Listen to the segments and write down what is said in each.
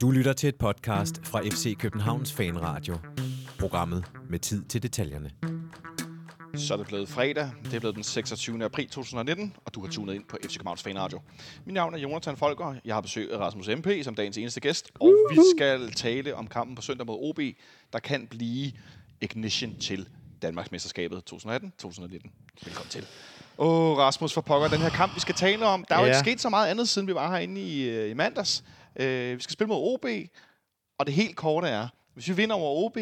Du lytter til et podcast fra FC Københavns Fanradio. Programmet med tid til detaljerne. Så er det blevet fredag. Det er blevet den 26. april 2019, og du har tunet ind på FC Københavns Fanradio. Mit navn er Jonathan Folker. Jeg har besøg af Rasmus MP som dagens eneste gæst. Og vi skal tale om kampen på søndag mod OB, der kan blive ignition til Danmarks mesterskabet 2018-2019. Velkommen til. Åh, Rasmus for pokker, den her kamp, vi skal tale om. Der er jo Ja. ikke sket så meget andet, siden vi var herinde i, øh, i mandags. Øh, vi skal spille mod OB, og det helt korte er, hvis vi vinder over OB,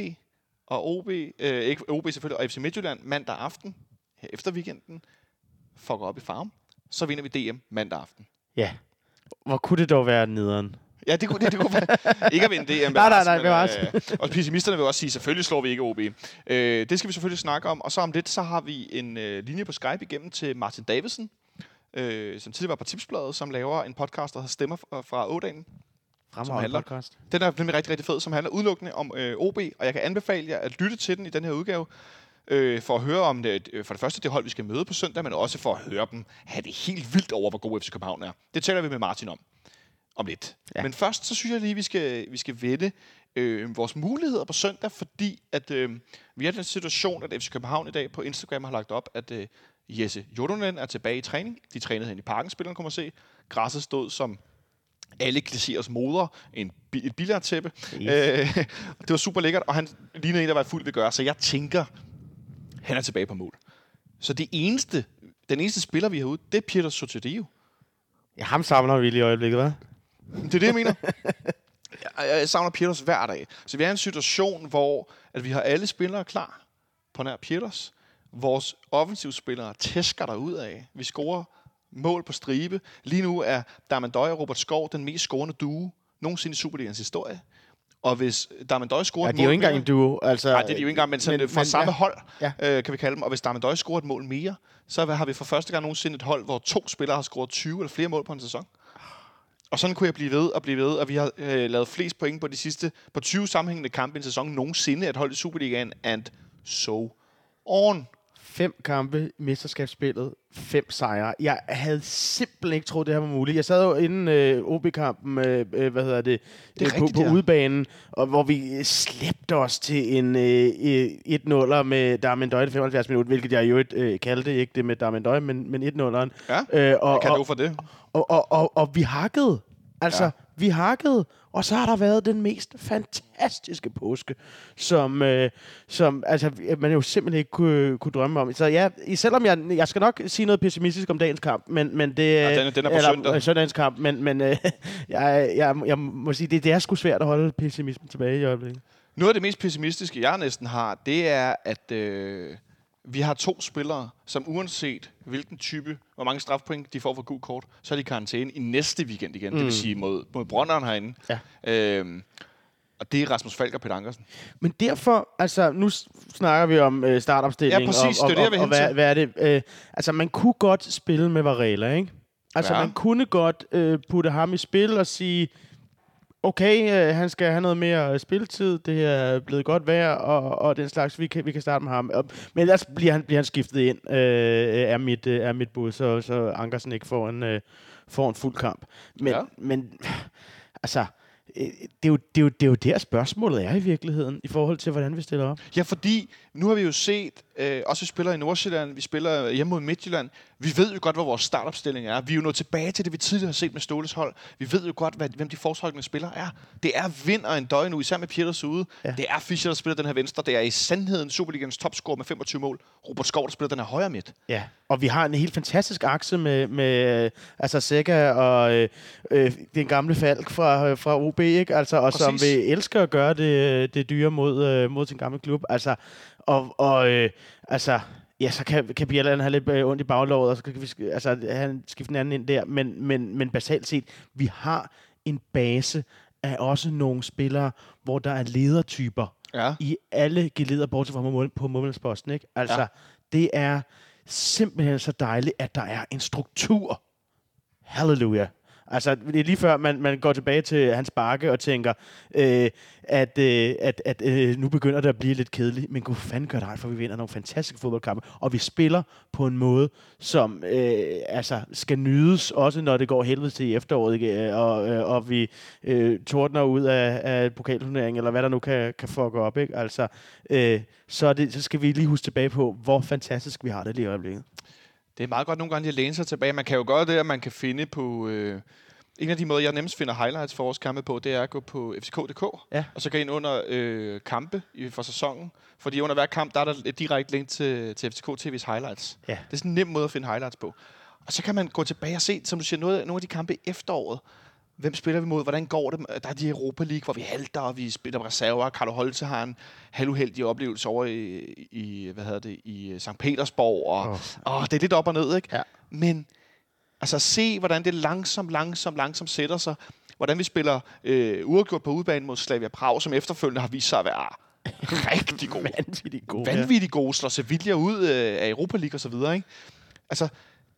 og OB, øh, ikke OB selvfølgelig, og FC Midtjylland mandag aften, her efter weekenden, fucker op i farm, så vinder vi DM mandag aften. Ja. Hvor kunne det dog være nederen? Ja, det kunne, det, det kunne. Ikke at vinde DM. Nej, nej, nej, men, bevares. øh, Og pessimisterne vil også sige, selvfølgelig slår vi ikke OB. Øh, det skal vi selvfølgelig snakke om. Og så om lidt, så har vi en øh, linje på Skype igennem til Martin Davidsen, øh, som tidligere var på Tipsbladet, som laver en podcast, der hedder Stemmer fra- fra Ådagen. Fremragende handler- podcast. Den er nemlig rigtig, rigtig fed, som handler udelukkende om øh, OB, og jeg kan anbefale jer at lytte til den i den her udgave, øh, for at høre om det, øh, for det første det hold, vi skal møde på søndag, men også for at høre dem have det helt vildt over, hvor god FC København er. Det taler vi med Martin om om lidt. Ja. Men først, så synes jeg lige, vi skal, vi skal vende øh, vores muligheder på søndag, fordi at øh, vi i den situation, at FC København i dag på Instagram har lagt op, at øh, Jesse Jodonen er tilbage i træning. De trænede hen i parken, spillerne kommer at se. Græsset stod som alle klichéers moder, en, bi- et billardtæppe. Yes. Øh, det var super lækkert, og han lignede en, der var fuld ved gøre, så jeg tænker, han er tilbage på mål. Så det eneste, den eneste spiller, vi har ude, det er Peter Sotirio. Ja, ham savner vi lige i øjeblikket, hva'? Det er det, jeg mener. Jeg, jeg savner Pieters hver dag. Så vi er i en situation, hvor at vi har alle spillere klar på nær Pieters. Vores offensivspillere tæsker der ud af. Vi scorer mål på stribe. Lige nu er Damendøj og Robert Skov den mest scorende duo nogensinde i Superligans historie. Og hvis Damendøj scorer Ja, et de er jo mål ikke engang en duo. Altså, Nej, det er de jo ikke engang, men, sådan, men- men fra men- samme ja. hold, Ja. øh, kan vi kalde dem. Og hvis Damendøj scorer et mål mere, så har vi for første gang nogensinde et hold, hvor to spillere har scoret 20 eller flere mål på en sæson. Og sådan kunne jeg blive ved og blive ved, og vi har øh, lavet flest point på de sidste, på 20 sammenhængende kampe i en sæson nogensinde, at holde i Superligaen, and so on. Fem kampe i mesterskabsspillet, fem sejre. Jeg havde simpelthen ikke troet, det her var muligt. Jeg sad jo inden øh, OB-kampen, øh, øh, hvad hedder det, Det er øh, på, rigtigt, på ja. udebanen, og hvor vi øh, slæbte os til en øh, øh, 1-0'er med Darmendøj i 75 minutter, hvilket jeg jo øh, kaldte, ikke det med Darmendøj, men, men 1-0'eren. Ja, øh, og, kan og, du for det? Og, og, og, og vi hakkede. Altså, Ja. Vi hakkede. Og så har der været den mest fantastiske påske, som, øh, som altså, man jo simpelthen ikke kunne, kunne drømme om. Så ja, selvom jeg, jeg skal nok sige noget pessimistisk om dagens kamp, men, men det... Ja, den er- den er på eller, søndag. øh, søndagens kamp, men, men øh, jeg, jeg, jeg må sige, det, det er sgu svært at holde pessimismen tilbage i øjeblikket. Noget af det mest pessimistiske, jeg næsten har, det er, at øh, vi har to spillere, som uanset hvilken type, hvor mange strafpoint de får for gul kort, så er de i karantæne i næste weekend igen. Mm. Det vil sige mod, mod Brønderen herinde. Ja. Øhm, og det er Rasmus Falk og Peter Ankersen. Men derfor, altså, nu snakker vi om øh, startopstilling. Ja, præcis. Og, Det er og, det, jeg og, hvad, hvad er det? Øh, altså, man kunne godt spille med Varela, ikke? Altså, ja. man kunne godt øh, putte ham i spil og sige, okay, øh, han skal have noget mere øh, spilletid, det er blevet godt vejr, og, og den slags, vi kan, vi kan starte med ham. Men ellers bliver han, bliver han skiftet ind, øh, er, mit, øh, er mit bud, så, så Ankersen ikke får en, øh, får en fuld kamp. Men, Ja. ja. men altså, øh, det er, jo, det, er jo, det er jo der spørgsmålet er i virkeligheden, i forhold til, hvordan vi stiller op. Ja, fordi nu har vi jo set, øh, også vi spiller i Nordsjælland, vi spiller hjemme mod Midtjylland. Vi ved jo godt, hvad vores startopstilling er. Vi er jo nået tilbage til det, vi tidligere har set med Ståles hold. Vi ved jo godt, hvad, hvem de forsvarende spillere er. Det er Vind og en døgn nu, især med Pieters ude. Ja. Det er Fischer, der spiller den her venstre. Det er i sandheden Superligans topscorer med 25 mål. Robert Skov, der spiller den her højre midt. Ja, og vi har en helt fantastisk akse med, med øh, altså Seca og øh, øh, den gamle Falk fra, fra OB, ikke? Altså, og som Præcis. vil elske at gøre det, det dyre mod, øh, mod sin gamle klub. Altså, og, og øh, altså, ja, så kan, kan Bjelland have lidt øh, ondt i baglåret, og så kan vi altså, han skifte en anden ind der. Men, men, men basalt set, vi har en base af også nogle spillere, hvor der er ledertyper Ja. i alle geleder, bortset fra på målmandsposten. Ikke? Altså, ja. det er simpelthen så dejligt, at der er en struktur. Halleluja. Altså, det er lige før, man, man går tilbage til hans bakke og tænker, øh, at, øh, at, at øh, nu begynder det at blive lidt kedeligt, men gud fanden gør det ret, for vi vinder nogle fantastiske fodboldkampe, og vi spiller på en måde, som øh, altså, skal nydes, også når det går helvede til i efteråret, ikke? Øh, og, øh, og vi øh, tordner ud af, af pokalturneringen, eller hvad der nu kan, kan fuck op, ikke? Altså, øh, så, det, så skal vi lige huske tilbage på, hvor fantastisk vi har det lige i øjeblikket. Det er meget godt nogle gange lige at læne sig tilbage. Man kan jo gøre det, at man kan finde på... Øh, en af de måder, jeg nemmest finder highlights for vores kampe på, det er at gå på fck.dk, Ja. og så gå ind under øh, kampe i, for sæsonen. Fordi under hver kamp, der er der et direkte link til, til FCK TV's highlights. Ja. Det er sådan en nem måde at finde highlights på. Og så kan man gå tilbage og se, som du siger, noget, nogle af de kampe i efteråret. Hvem spiller vi mod? Hvordan går det? Der er de Europa League, hvor vi halter, og vi spiller reserver. Carlo Holte har en halvuheldig oplevelse over i, i, hvad hedder det, i St. Petersborg. Og, Åh. åh, det er lidt op og ned, ikke? Ja. Men altså se, hvordan det langsomt, langsomt, langsomt sætter sig. Hvordan vi spiller øh, uafgjort på udebane mod Slavia Prag, som efterfølgende har vist sig at være rigtig god. Vanvittigt god. Vanvittigt gode. Slår Sevilla ud øh, af Europa League og så videre, ikke? Altså,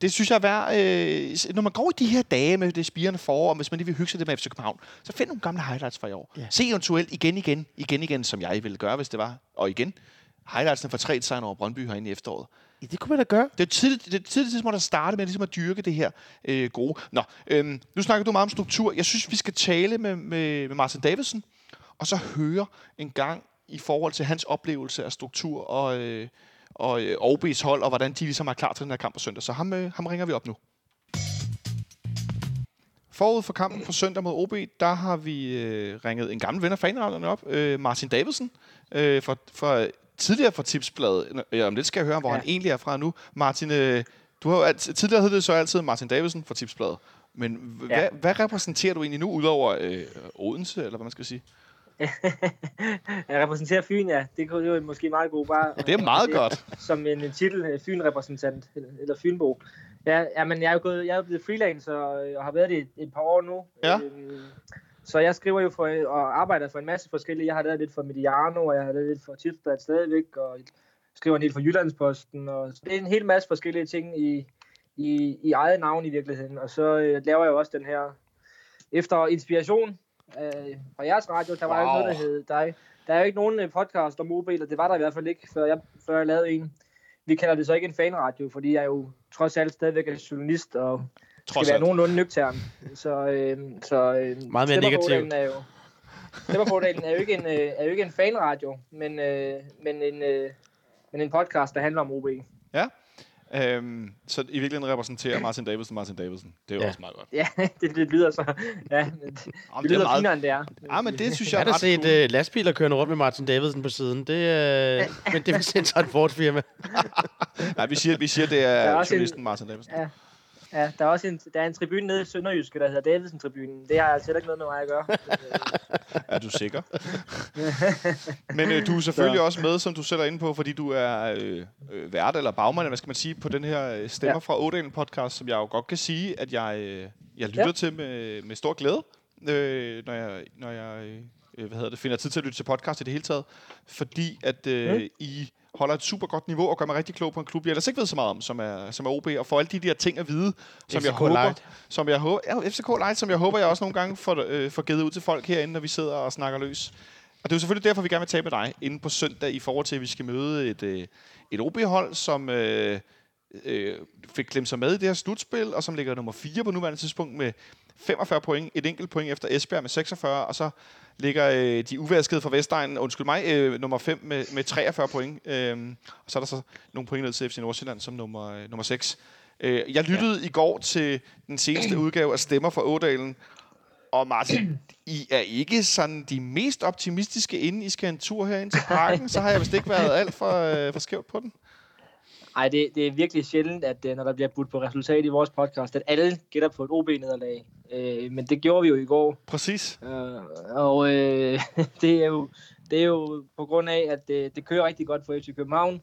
det synes jeg er værd, øh, når man går i de her dage med det spirende forår, og hvis man lige vil hygge sig det med FC København, så find nogle gamle highlights fra i år. Ja. Se eventuelt igen, igen, igen, igen, som jeg ville gøre, hvis det var. Og igen, highlightsene fra 3 sejren over Brøndby herinde i efteråret. Ja, det kunne man da gøre. Det er tidligt, det er tidligt tidspunkt at starte med ligesom at dyrke det her øh, gode. Nå, øhm, nu snakker du meget om struktur. Jeg synes, vi skal tale med, med, med Martin Davidsen, og så høre en gang i forhold til hans oplevelse af struktur og, øh, og øh, OB's hold, og hvordan de ligesom er klar til den her kamp på søndag. Så ham, øh, ham ringer vi op nu. Forud for kampen på søndag mod OB, der har vi øh, ringet en gammel ven af fanretterne op, øh, Martin Davidsen, øh, for, for tidligere fra Tipsbladet. Ja, om lidt skal jeg høre, hvor ja. Han egentlig er fra nu. Martin, øh, du har jo alt, tidligere hed det så altid Martin Davidsen fra Tipsbladet. Men ja. hvad, hvad repræsenterer du egentlig nu, udover øh, Odense, eller hvad man skal sige? Jeg repræsenterer Fyn, ja. Det kunne var måske meget godt bare. Det er meget godt. Som en, titel, øh, Fyn-repræsentant, eller, Fynbo. Ja, ja, men jeg er jo gået, jeg er jo blevet freelancer og, og har været det et, et par år nu. Ja. Øhm, så jeg skriver jo for, og arbejder for en masse forskellige. Jeg har lavet lidt for Mediano, og jeg har lavet lidt for Tipsbladet stadigvæk, og skriver en del for Jyllandsposten. Og så det er en hel masse forskellige ting i, i, i eget navn i virkeligheden. Og så øh, laver jeg jo også den her, efter inspiration øh, fra jeres radio, der var jo Wow. ikke noget, der hed dig. Der er jo ikke nogen øh, podcast om mobil, og det var der i hvert fald ikke, før jeg, før jeg lavede en. Vi kalder det så ikke en fanradio, fordi jeg jo trods alt stadigvæk er journalist og Trods skal være alt. nogenlunde nøgtern. Så, øh, så øh, Meget mere Stemmerpodalen Er jo, Stemmerpodalen er jo ikke en, øh, er jo ikke en fanradio, men, øh, men, en, øh, men en podcast, der handler om OB. Øhm, så i virkeligheden repræsenterer Martin Davidsen Martin Davidsen. Det er jo ja. Også meget godt. Ja, det, det lyder så. Ja, men det, Jamen, det er lyder meget, finere, end det er. Ja, men det synes jeg Jeg er ret set cool. uh, lastbiler kørende rundt med Martin Davidsen på siden. Det, uh, men det er vist en transportfirma. Nej, vi siger, vi siger det er, er også en- journalisten Martin Davidsen. Ja. Ja, der er også en, der er en tribune nede i Sønderjyske, der hedder Davidsen-tribunen. Det har altså heller ikke noget med mig at gøre. Er du sikker? Men øh, du er selvfølgelig også med, som du selv er inde på, fordi du er øh, øh, vært eller bagmand, hvad skal man sige, på den her øh, Stemmer ja. Fra Ådalen podcast, som jeg jo godt kan sige, at jeg, øh, jeg lytter ja. Ja. til med, med stor glæde, øh, når jeg, når jeg øh, hvad hedder det, finder tid til at lytte til podcast i det hele taget, fordi at øh, Mm. I holder et super godt niveau og gør mig rigtig klog på en klub, jeg ellers ikke ved så meget om, som er, som er OB, og får alle de der ting at vide, som jeg FCK håber, Light. som jeg håber, ja, FCK Light, som jeg håber, jeg også nogle gange får, øh, får givet ud til folk herinde, når vi sidder og snakker løs. Og det er jo selvfølgelig derfor, vi gerne vil tale med dig inden på søndag, i forhold til, at vi skal møde et, øh, et OB-hold, som øh, øh, fik klemt sig med i det her slutspil, og som ligger nummer 4 på nuværende tidspunkt med 45 point, et enkelt point efter Esbjerg med 46, og så ligger øh, de uvaskede fra Vestegnen, undskyld mig, øh, nummer 5 med, med 43 point. Øh, og så er der så nogle point ned til FC Nordsjælland som nummer, øh, nummer 6. Øh, jeg lyttede ja. i går til den seneste udgave af Stemmer fra Ådalen, og Martin, I er ikke sådan de mest optimistiske, inden I skal en tur herind til parken. Så har jeg vist ikke været alt for, øh, for skævt på den. Ej, det, det er virkelig sjældent, at øh, når der bliver budt på resultat i vores podcast, at alle gætter på et OB-nederlag. Øh, men det gjorde vi jo i går. Præcis. Øh, og øh, det, er jo, det er jo på grund af, at det, det kører rigtig godt for FC København.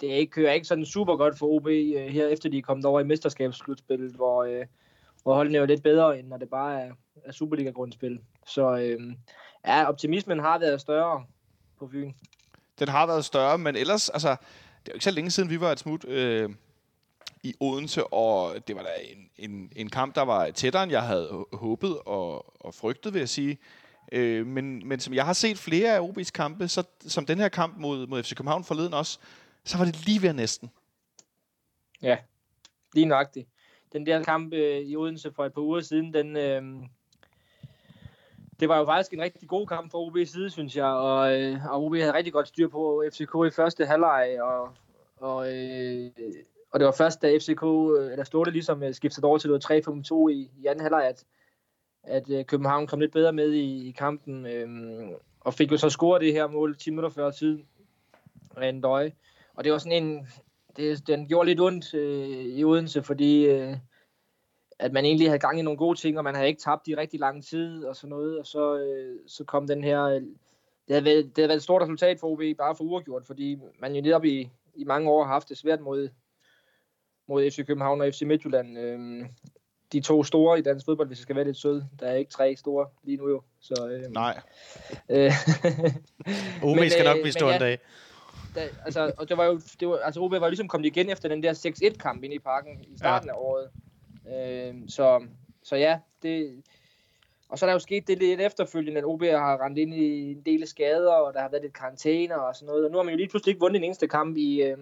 Det er kører ikke sådan super godt for OB øh, her, efter de er kommet over i mesterskabsslutspillet, hvor, øh, hvor holdene er jo lidt bedre, end når det bare er, er Superliga-grundspil. Så øh, ja, optimismen har været større på Fyn. Den har været større, men ellers, altså, det er jo ikke så længe siden, vi var et smut øh, i Odense, og det var da en, en, en kamp, der var tættere, end jeg havde håbet og, og frygtet, vil jeg sige. Øh, men, men som jeg har set flere af OB's kampe, så, som den her kamp mod, mod FC København forleden også, så var det lige ved næsten. Ja, lige nøjagtigt. Den der kamp øh, i Odense for et par uger siden, den, øh, det var jo faktisk en rigtig god kamp fra OB's side, synes jeg, og, øh, og OB havde rigtig godt styr på FCK i første halvleg, og, og, øh, og det var først, da FCK, øh, eller Ståle ligesom øh, skiftede over til noget 3-5-2 i, i anden halvleg, at, at øh, København kom lidt bedre med i, i kampen, øh, og fik jo så scoret det her mål 10 minutter før tid af en døje. Og det var sådan en, det, den gjorde lidt ondt øh, i Odense, fordi øh, at man egentlig havde gang i nogle gode ting, og man havde ikke tabt i rigtig lang tid og sådan noget, og så, øh, så kom den her... Øh, det havde, været, det havde været et stort resultat for OB, bare for uafgjort, fordi man jo netop i, i mange år har haft det svært mod, mod FC København og FC Midtjylland. Øh, de to store i dansk fodbold, hvis jeg skal være lidt sød. Der er ikke tre store lige nu jo. Så, øh, Nej. Øh, OB skal nok blive stor ja, en dag. Da, altså, og det var jo, det var, altså OB var ligesom kommet igen efter den der 6-1 kamp ind i parken i starten ja. af året. Øh, så, så ja, det, og så er der jo sket det lidt efterfølgende, at OB har rendt ind i en del skader, og der har været lidt karantæner og sådan noget. Og nu har man jo lige pludselig ikke vundet en eneste kamp i, øh,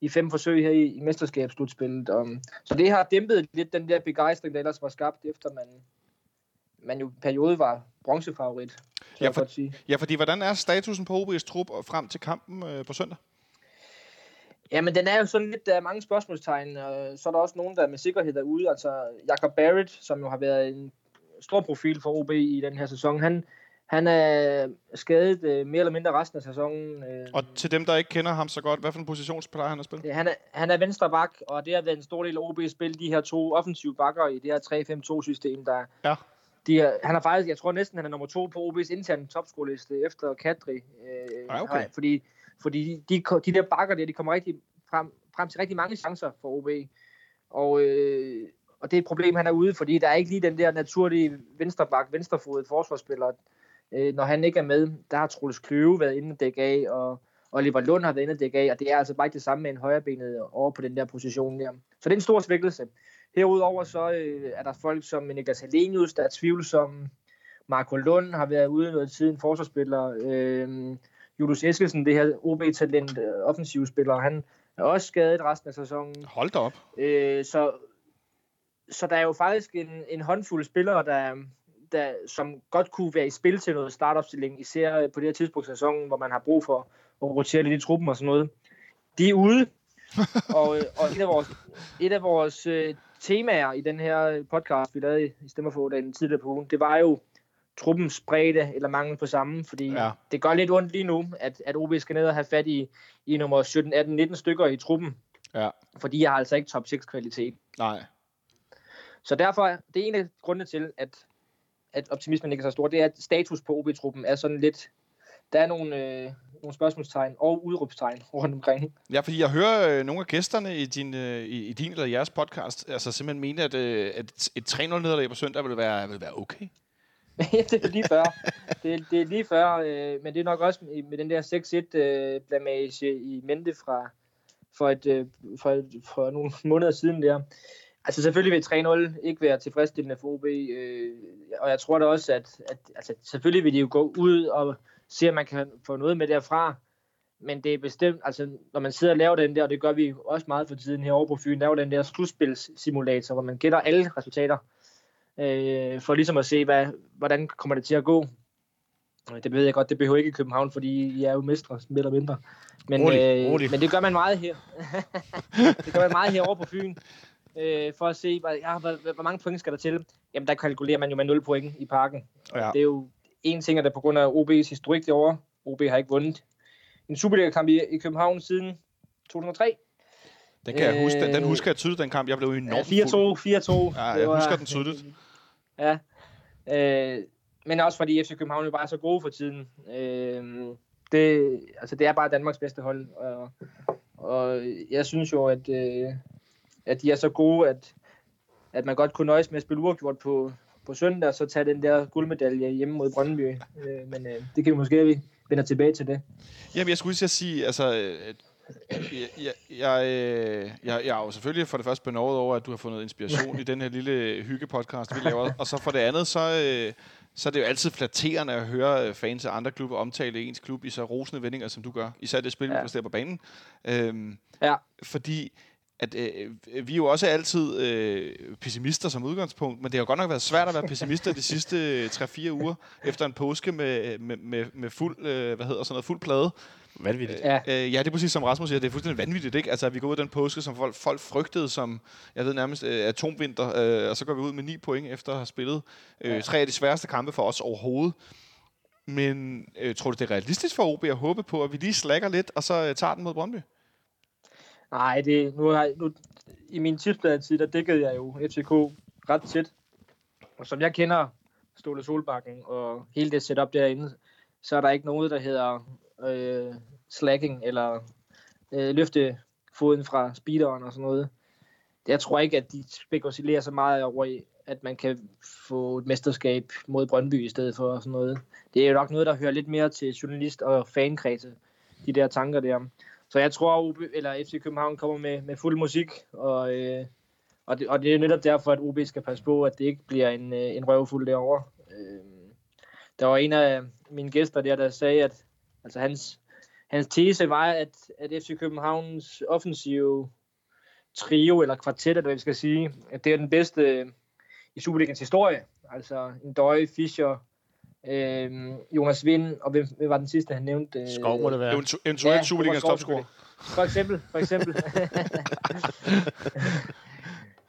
i fem forsøg her i, i mesterskabsslutspillet. Um, så det har dæmpet lidt den der begejstring, der ellers var skabt, efter man, man jo periode var bronzefavorit. Ja, for, sige. ja, fordi hvordan er statusen på OB's trup frem til kampen øh, på søndag? Jamen, den er jo sådan lidt, der er mange spørgsmålstegn, og så er der også nogen, der med sikkerhed er ude. Altså, Jakob Barrett, som jo har været en stor profil for OB i den her sæson, han, han er skadet øh, mere eller mindre resten af sæsonen. Øh. Og til dem, der ikke kender ham så godt, hvad for en position plejer han at spille? Han, er, han er venstre bak, og det har været en stor del af OB's spil, de her to offensive bakker i det her 3-5-2-system, der, ja. De er, han er faktisk, jeg tror næsten, han er nummer to på OB's interne topskoleliste efter Kadri. Øh, ja, okay. fordi fordi de, de der bakker der, de kommer rigtig frem, frem til rigtig mange chancer for OB. Og, øh, og det er et problem, han er ude, fordi der er ikke lige den der naturlige venstrebak, venstrefodet forsvarsspiller. Øh, når han ikke er med, der har Troels Kløve været inde og dække af, og Oliver Lund har været inde og dække af, og det er altså bare ikke det samme med en højrebenet over på den der position der. Så det er en stor svækkelse. Herudover så øh, er der folk som Niklas Helenius, der er tvivlsomme. Marco Lund har været ude noget tid, en forsvarsspiller. Øh, Julius Eskelsen, det her OB-talent, øh, offensivspiller, han er også skadet resten af sæsonen. Hold da op. Øh, så, så der er jo faktisk en, en håndfuld spillere, der, der, som godt kunne være i spil til noget startopstilling, især på det her tidspunkt af sæsonen, hvor man har brug for at rotere lidt i truppen og sådan noget. De er ude, og, øh, og et af vores, et af vores øh, temaer i den her podcast, vi lavede i Stemmerfå-dagen tidligere på ugen, det var jo truppens bredde eller mangel på samme, fordi ja. det gør lidt ondt lige nu, at, at OB skal ned og have fat i, i nummer 17, 18, 19 stykker i truppen. Ja. Fordi jeg har altså ikke top 6 kvalitet. Nej. Så derfor, det er en af grundene til, at, at optimismen ikke er så stor, det er, at status på OB-truppen er sådan lidt, der er nogle, øh, nogle spørgsmålstegn og udråbstegn rundt omkring. Ja, fordi jeg hører øh, nogle af gæsterne i din, øh, i, i din eller jeres podcast, altså simpelthen mene, at, øh, at et 3-0 nederlag på søndag vil være, vil være okay. det er lige før. Det, er, det er lige før, øh, men det er nok også med den der 6-1 øh, blamage i mente fra for, et, øh, for, et, for nogle måneder siden der. Altså selvfølgelig vil 3-0 ikke være tilfredsstillende for OB, øh, og jeg tror da også, at, at altså, selvfølgelig vil de jo gå ud og se, om man kan få noget med derfra, men det er bestemt, altså når man sidder og laver den der, og det gør vi også meget for tiden herovre på Fyn, laver den der slutspilssimulator, hvor man gætter alle resultater, øh, for ligesom at se, hvad, hvordan kommer det til at gå. Det ved jeg godt, det behøver ikke i København, fordi I er jo mestre, mere eller mindre. Men, rolig, øh, rolig. men det gør man meget her. det gør man meget herovre på Fyn. Øh, for at se, hvad, ja, hvor, hvor mange point skal der til. Jamen, der kalkulerer man jo med 0 point i parken. Ja. Det er jo en ting, at det på grund af OB's historik derovre. OB har ikke vundet en Superliga-kamp i, i København siden 2003. Den, kan jeg huske, den, den husker jeg tydeligt, den kamp. Jeg blev enormt ja, 4-2, 4-2. Ja, jeg var, husker den tydeligt. Ja. Øh, men også fordi FC København er bare så gode for tiden. Øh, det, altså, det er bare Danmarks bedste hold. Og, og jeg synes jo, at, øh, at de er så gode, at, at man godt kunne nøjes med at spille uafgjort på, på søndag, og så tage den der guldmedalje hjemme mod Brøndby. Øh, men øh, det kan vi måske, vi vender tilbage til det. Jamen, jeg skulle lige sige, altså, jeg, jeg, jeg, jeg, er jo selvfølgelig for det første benovet over, at du har fundet inspiration i den her lille hyggepodcast, vi laver. Og så for det andet, så, øh, så er det jo altid flatterende at høre øh, fans af andre klubber omtale ens klub i så rosende vendinger, som du gør. Især det spil, ja. vi på banen. Øhm, ja. Fordi at øh, vi er jo også altid øh, pessimister som udgangspunkt, men det har godt nok været svært at være pessimister de sidste 3-4 uger efter en påske med, med, med, med fuld, øh, hvad hedder sådan noget, fuld plade. Vanvittigt. Ja. Øh, ja, det er præcis som Rasmus siger, det er fuldstændig vanvittigt, ikke? Altså, vi går ud af den påske, som folk, folk frygtede som, jeg ved nærmest, øh, atomvinter, øh, og så går vi ud med 9 point efter at have spillet øh, ja. tre af de sværeste kampe for os overhovedet. Men øh, tror du, det er realistisk for OB at håbe på, at vi lige slækker lidt, og så øh, tager den mod Brøndby? Nej, det, nu har, nu, i min tipspladetid, der dækkede jeg jo FCK ret tæt. Og som jeg kender Ståle Solbakken og hele det setup derinde, så er der ikke noget, der hedder øh, slacking eller øh, løfte foden fra speederen og sådan noget. Jeg tror ikke, at de spekulerer så meget over, at man kan få et mesterskab mod Brøndby i stedet for sådan noget. Det er jo nok noget, der hører lidt mere til journalist- og fankredse, de der tanker der. Så jeg tror, at OB, eller FC København kommer med, med fuld musik, og, øh, og, det, og det er netop derfor, at OB skal passe på, at det ikke bliver en, øh, en røvfuld derovre. Øh, der var en af mine gæster der, der sagde, at altså hans, hans tese var, at, at FC Københavns offensive trio, eller kvartet, eller hvad vi skal sige, at det er den bedste øh, i Superligans historie. Altså en Døje, Fischer, øh, Jonas Vind, og hvem, hvem var den sidste, han nævnte? Øh, Skov må det være. Eventuelt ja, Superligans topscorer. For eksempel, for eksempel.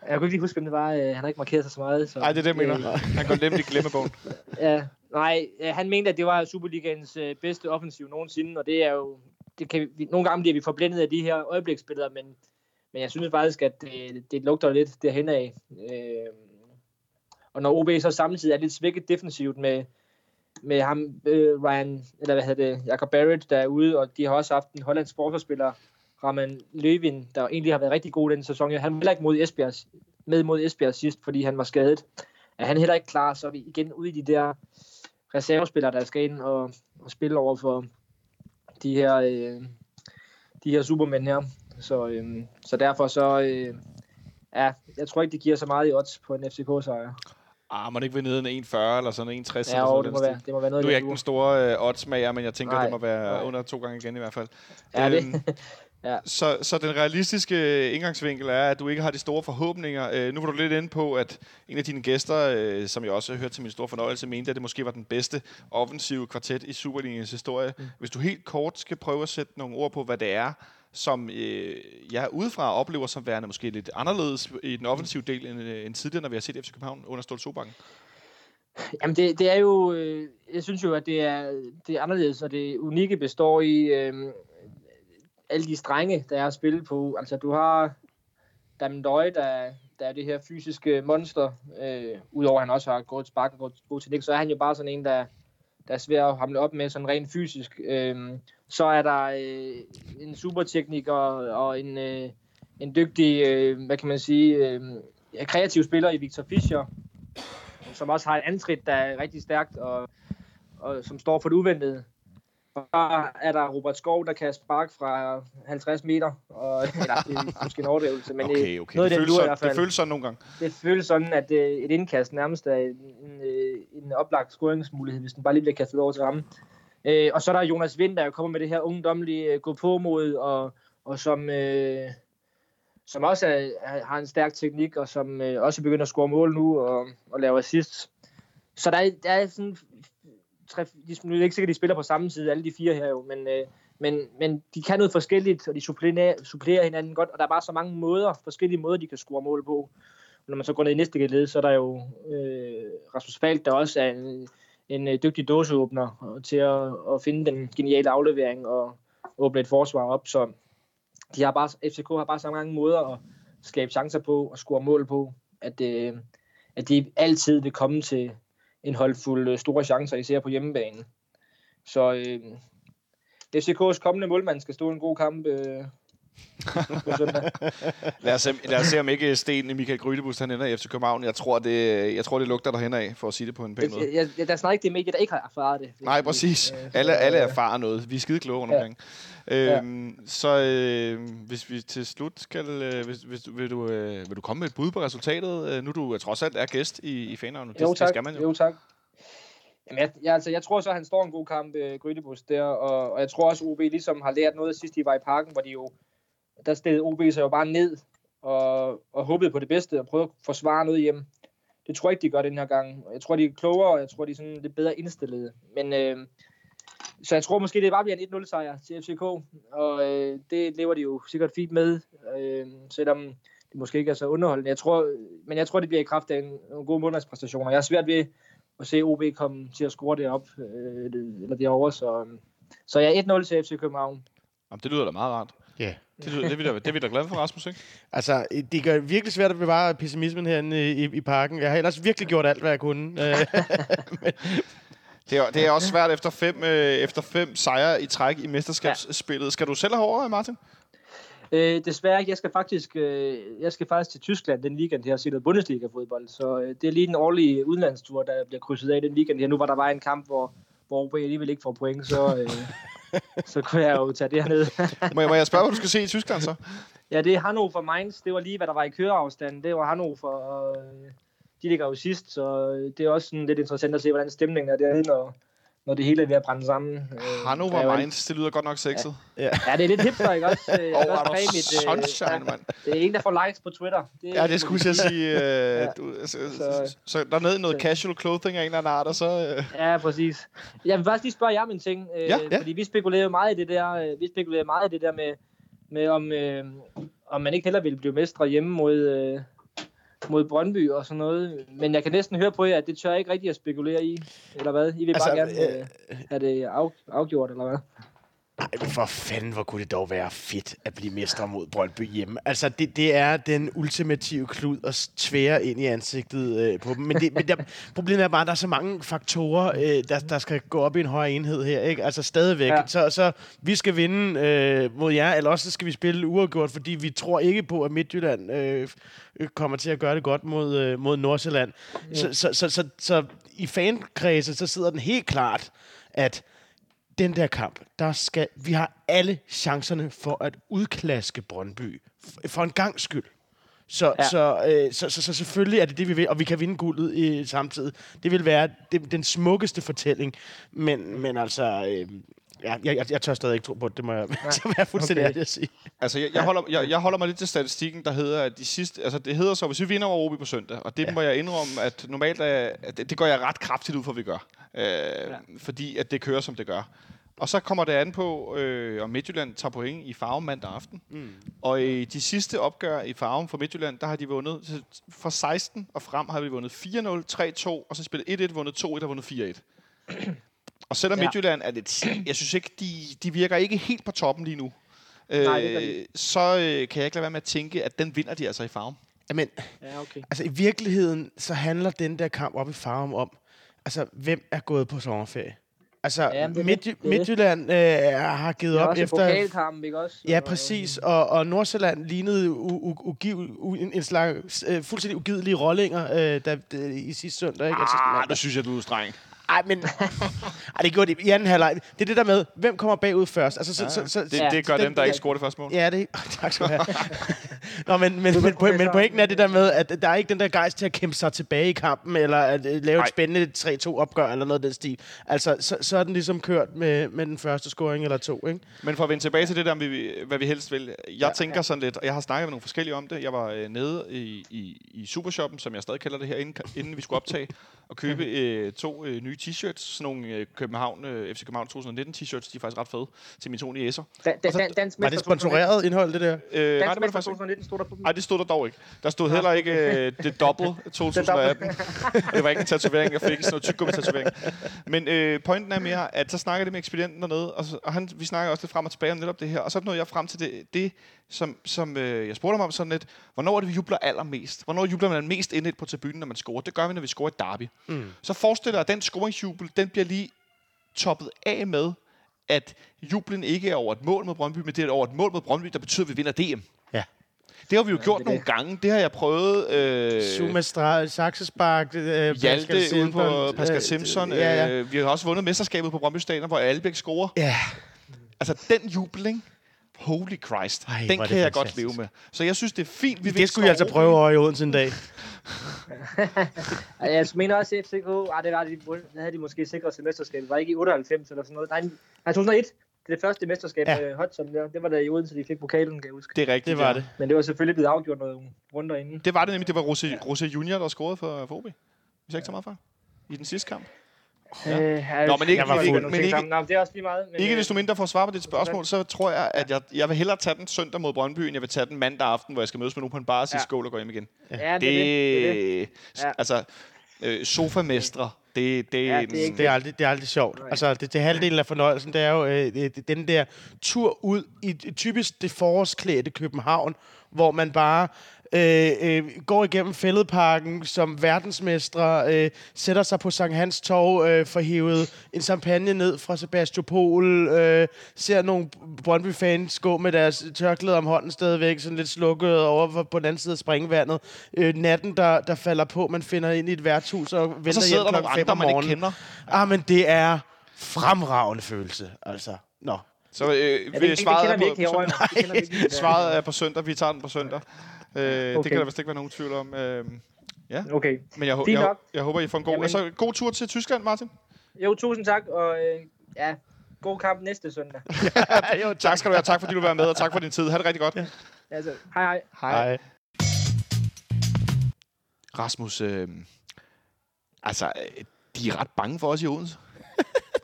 jeg kunne ikke lige huske, hvem det var. Øh, han har ikke markeret sig så meget. Nej, det er det, jeg mener. Øh, han går nemt i glemmebogen. ja, nej, han mente, at det var Superligans øh, bedste offensiv nogensinde, og det er jo... Det kan vi, nogle gange bliver vi forblændet af de her øjebliksbilleder, men, men jeg synes faktisk, at det, det lugter lidt derhen af. Øh, og når OB så samtidig er lidt svækket defensivt med, med ham, øh, Ryan, eller hvad hedder det, Jacob Barrett, der er ude, og de har også haft en hollandsk forsvarsspiller, Raman Løvin, der egentlig har været rigtig god den sæson. Han var heller ikke mod Esbjerg, med mod Esbjerg sidst, fordi han var skadet. Er han heller ikke klar, så er vi igen ude i de der reservespillere, der skal ind og, og spille over for de her, øh, de her supermænd her. Så, øh, så derfor så, øh, ja, jeg tror ikke, det giver så meget i odds på en FCK-sejr. Ah, man ikke vil nede en 1,40 eller sådan en 1,60 ja, eller sådan det må, være, det må være noget, Nu er ikke den store øh, oddsmager, men jeg tænker, nej, det må være nej. under to gange igen i hvert fald. Ja, det. Øhm, ja. så, så den realistiske indgangsvinkel er, at du ikke har de store forhåbninger. Øh, nu var du lidt inde på, at en af dine gæster, øh, som jeg også har hørt til min store fornøjelse, mente, at det måske var den bedste offensive kvartet i Superligaens historie. Mm. Hvis du helt kort skal prøve at sætte nogle ord på, hvad det er, som øh, jeg udefra oplever som værende måske lidt anderledes i den offensive del end, øh, end tidligere, når vi har set FC København under Stolte Sobakken? Jamen det, det er jo, øh, jeg synes jo, at det er, det er anderledes, og det unikke består i øh, alle de strenge, der er at spille på. Altså du har Damendøj, der, der er det her fysiske monster, øh, udover at han også har gået spark og gået god teknik, så er han jo bare sådan en, der, der er svært at hamle op med sådan rent fysisk. Øh, så er der øh, en supertekniker og en, øh, en dygtig, øh, hvad kan man sige, øh, kreativ spiller i Victor Fischer, som også har et antrit, der er rigtig stærkt, og, og som står for det uventede. Så er der Robert Skov, der kan sparke fra 50 meter. Og, eller, det er måske en overdrivelse, men okay, okay. noget det, føles sådan, i hvert fald. det føles sådan nogle gange. Det føles sådan, at øh, et indkast nærmest er en, en, øh, en oplagt scoringsmulighed, hvis den bare lige bliver kastet over til rammen. Øh, og så er der Jonas Vind, der kommer med det her ungdomlige gå på mod, og, og som, øh, som også er, har en stærk teknik, og som øh, også begynder at score mål nu og, og lave assists. Så der er, der er sådan... Tre, de, nu er det ikke sikkert, at de spiller på samme side, alle de fire her jo, men, øh, men, men de kan noget forskelligt, og de supplerer, supplerer hinanden godt, og der er bare så mange måder, forskellige måder, de kan score mål på. Når man så går ned i næste led, så er der jo øh, Rasmus Falk, der også er en, en øh, dygtig dåseåbner til at, at finde den geniale aflevering og åbne et forsvar op, så de har bare, FCK har bare så mange måder at skabe chancer på og score mål på, at, øh, at de altid vil komme til en holdfuld øh, store chancer, især på hjemmebane. Så øh, FCK's kommende målmand skal stå en god kamp øh. Lad os, se, lad os se, om ikke Sten i Michael Grydebus, han ender i FC København. Jeg tror, det, jeg tror, det lugter derhen af, for at sige det på en pæn måde. Jeg, jeg, der er snart ikke det medie, der ikke har erfaret det. Nej, præcis. Øh, Alle, alle øh, erfarer noget. Vi er skide kloge rundt Ja. omkring. Øhm, Så øh, hvis vi til slut skal... Øh, hvis, hvis, vil, du, øh, vil du komme med et bud på resultatet? Øh, nu du øh, trods alt er gæst i, i fanavnet. Jo det, tak, det skal man jo. jo tak. Jamen, jeg, jeg, altså, jeg tror så, at han står en god kamp, øh, Grydebus der, og, og jeg tror også, OB ligesom har lært noget sidst, de var i parken, hvor de jo, der stillede OB sig jo bare ned og, og håbede på det bedste og prøvede at forsvare noget hjem. Det tror jeg ikke, de gør den her gang. Jeg tror, de er klogere, og jeg tror, de er sådan lidt bedre indstillede. Men øh, så jeg tror måske, det bare bliver en 1-0 sejr til FCK, og øh, det lever de jo sikkert fint med, øh, selvom det måske ikke er så underholdende. Jeg tror, men jeg tror, det bliver i kraft af en, nogle gode månedspræstationer. Jeg er svært ved at se OB komme til at score det op, øh, eller derovre, så, så jeg er 1-0 til FC København. Jamen, det lyder da meget rart. Ja. Det, lyder, det, er vi da, det er vi da glade for, Rasmus, ikke? Altså, det gør det virkelig svært at bevare pessimismen herinde i, i parken. Jeg har ellers virkelig gjort alt, hvad jeg kunne. Øh, Det er, det er også svært efter fem, øh, efter fem sejre i træk i mesterskabsspillet. Skal du selv have over, Martin? Øh, desværre ikke. Jeg skal faktisk, øh, jeg skal faktisk til Tyskland den weekend her og se noget Bundesliga-fodbold. Så øh, det er lige den årlige udlandstur, der bliver krydset af den weekend her. Nu var der bare en kamp, hvor, hvor OB alligevel ikke får point, så, øh, så kunne jeg jo tage det herned. Må jeg, må jeg spørge, hvad du skal se i Tyskland så? ja, det er Hannover Mainz. Det var lige, hvad der var i køreafstand. Det var Hannover, og øh, de ligger jo sidst, så øh, det er også sådan lidt interessant at se, hvordan stemningen er derinde, når, når det hele er ved at brænde sammen. Øh, er Hannover Mainz, det lyder godt nok sexet. Ja, det er lidt hipster, ikke også? Øh, oh, også er præge mit, øh, sunshine, ja, mand. Det er en, der får likes på Twitter. Det, Ja, det skulle jeg sige. Øh, Ja. du, så, så, Så- så der er nede i noget casual clothing af en eller anden art, og så... Øh, Ja, præcis. Jeg vil faktisk lige spørge jer om en ting. Øh, Ja, ja. Fordi vi spekulerer jo meget i det der, øh, vi spekulerer meget i det der med, med om, øh, om man ikke heller ville blive mestre hjemme mod, øh, mod Brøndby og sådan noget. Men jeg kan næsten høre på jer, at det tør jeg ikke rigtig at spekulere i. Eller hvad? I vil bare Altså, gerne øh, have det af, afgjort, eller hvad? Ej, men for fanden, hvor kunne det dog være fedt at blive mestre mod Brøndby hjemme. Altså, det, det er den ultimative klud at tvære ind i ansigtet øh, på dem. Men, det, men der, problemet er bare, at der er så mange faktorer, øh, der, der skal gå op i en højere enhed her. Ikke? Altså stadigvæk. Ja. Ja. Så, så vi skal vinde øh, mod jer, eller også så skal vi spille uafgjort, fordi vi tror ikke på, at Midtjylland øh, kommer til at gøre det godt mod, øh, mod Nordsjælland. Så, så, så, så, så i fankredse, så sidder den helt klart, at den der kamp, der skal, vi har alle chancerne for at udklaske Brøndby. For en gang skyld. Så, ja. Ja. så, øh, så, så, så selvfølgelig er det det, vi vil, og vi kan vinde guldet i samtidig. Det vil være det, den smukkeste fortælling. Men, men altså, øh, ja, jeg, jeg, jeg tør stadig ikke tro på det. Det må jeg så være fuldstændig Okay. at sige. altså, jeg, jeg, holder, jeg, jeg holder mig lidt til statistikken, der hedder, at de sidste... Altså, det hedder så, hvis vi vinder over OB på søndag, og det ja. må jeg indrømme, at normalt er, at det, det går jeg ret kraftigt ud for, at vi gør. Øh, ja. Fordi at det kører, som det gør. Og så kommer det an på, øh, om Midtjylland tager point i farven mandag aften. Mm. Og i de sidste opgør i farven for Midtjylland, der har de vundet fra 16 og frem har vi vundet 4-0, 3-2, og så spillet 1-1, vundet 2-1 og vundet 4-1. Og selvom ja. Midtjylland er lidt... Jeg synes ikke, de, de virker ikke helt på toppen lige nu. Nej, de Øh, så øh, kan jeg ikke lade være med at tænke, at den vinder de altså i farven. Men Ja, okay. altså, i virkeligheden, så handler den der kamp op i farven om, altså, hvem er gået på sommerferie? Altså, Ja, men det Midt, det. Det det. Midtjylland øh, har givet Det er op også efter... pokalkamp, ikke også? Ja, Og- præcis. Og, og Nordsjælland lignede u, u, ugiv, u, en, en slags øh, fuldstændig ugidelige rollinger øh, der, der, i sidste søndag. Ikke? Altså, Ah, nu synes jeg, du er streng. Ej, men... Ej, det gjorde det i anden halvleg. Det er det der med, hvem kommer bagud først? Altså, så, så, så, Det, Ja, det gør den- dem, der ikke scorer det første mål. Ja, det tak skal du have. Nå, men, men, men, men, men pointen er det der med, at der er ikke den der gejst til at kæmpe sig tilbage i kampen, eller at øh, lave Nej. et spændende 3-2 opgør, eller noget af den stil. Altså, så, så er den ligesom kørt med, med den første scoring eller to, ikke? Men for at vende tilbage til det der, om vi, hvad vi helst vil. Jeg Ja. ja, tænker sådan lidt, og jeg har snakket med nogle forskellige om det. Jeg var øh, nede i, i, i Supershoppen, som jeg stadig kalder det her, inden, inden vi skulle optage, og købe øh, to øh, nye t-shirts. Sådan nogle øh, København, øh, FC København 2019 t-shirts. De er faktisk ret fede til mine to niæser. Da, da, så- dan, Var det sponsoreret indhold, det der? Øh, nej, Dansk det var det faktisk ikke. 2019 stod der på dem. Nej, det stod der dog ikke. Der stod heller ikke øh, det dobbelt 2018. Og det var ikke en tatovering, jeg fik sådan noget tyggegummi tatovering. Men øh, pointen er mere, at så snakker jeg det med ekspedienten dernede, og, så, og han, vi snakker også lidt frem og tilbage om netop det her. Og så nåede jeg frem til det, det som, som øh, jeg spurgte ham om sådan lidt, hvornår er det, vi jubler allermest? Hvornår jubler man mest indet på tribunen, når man scorer? Det gør vi, når vi scorer et derby. Mm. Så forestil dig, at den scoringsjubel, den bliver lige toppet af med, at jublen ikke er over et mål mod Brøndby, men det er over et mål mod Brøndby, der betyder, at vi vinder DM. Ja. Det har vi jo gjort det nogle det. gange. Det har jeg prøvet. Øh, Zuma Stra- Saxespark, øh, Hjalte Pascal ude på Simpson, Pascal øh, Simpson. Ja, ja. Øh, vi har også vundet mesterskabet på Brøndby Stadion, hvor Albæk scorer. ja. Altså, den jubel, ikke? Holy Christ. Ej, den kan jeg godt fantastisk. leve med. Så jeg synes, det er fint, vi Det skulle jeg altså prøve over i Odense en dag. Jeg mener også, at FCK, ah, det var de, der havde de måske sikret til mesterskabet. Var ikke i 98 eller sådan noget. Nej, nej 2001. Det er det første mesterskab Ja. med ja. Hudson der. Det var da i Odense, de fik pokalen, kan jeg huske. Det er rigtigt, Det var ja. det. Men det var selvfølgelig blevet afgjort nogle runder inden. Det var det nemlig. Det var Rose, Rose Junior, der scorede for, for OB. Hvis jeg ikke tager meget for. I den sidste kamp. Ja. Øh, Nå, men ikke- Jeg nogle men ikke-. Nå, det er også lige meget. Men, Ikke øh, desto mindre for at svare på dit spørgsmål, så tror jeg, at jeg, jeg vil hellere tage den søndag mod Brøndby, end jeg vil tage den mandag aften, hvor jeg skal mødes med nogen på en bar og sige Ja. skål og gå hjem igen. Ja, Det, det, er det. det, er ja. Altså, øh, sofamestre, det, det, Ja, det er ikke Det er aldrig, det er aldrig sjovt. Nej. Altså, det, det er halvdelen af fornøjelsen, det er jo øh, det- den der tur ud i i typisk det forårsklædte København, hvor man bare øh, øh, går igennem fældeparken som verdensmestre, øh, sætter sig på Sankt Hans Torv, øh, får hævet en champagne ned fra Sebastopol, øh, ser nogle Brøndby-fans gå med deres tørklæder om hånden stadigvæk, sådan lidt slukket over for- på den anden side af springvandet. Øh, natten, der, der falder på, man finder ind i et værtshus og og venter så sidder hjem klokken nogle fem andre, om man ikke morgenen. kender. Ah, men det er fremragende følelse, altså. Nå. Så øh, Ja, ja, det, det, vi det svaret er vi på, på Det kender vi ikke. søndag. Svaret er på søndag. Vi tager den på søndag. Øh, Det Okay. kan der vist ikke være nogen tvivl om. Øh, Okay. men jeg, jeg, nok. jeg håber, I får en god, Jamen- altså, god tur til Tyskland, Martin. Jo, tusind tak, og øh, ja, god kamp næste søndag. jo, Tak skal du have. Tak fordi du var med, og tak for din tid. Ha' det rigtig godt. Ja. Altså, hej hej. Hej. Rasmus, øh, altså, øh, de er ret bange for os i Odense.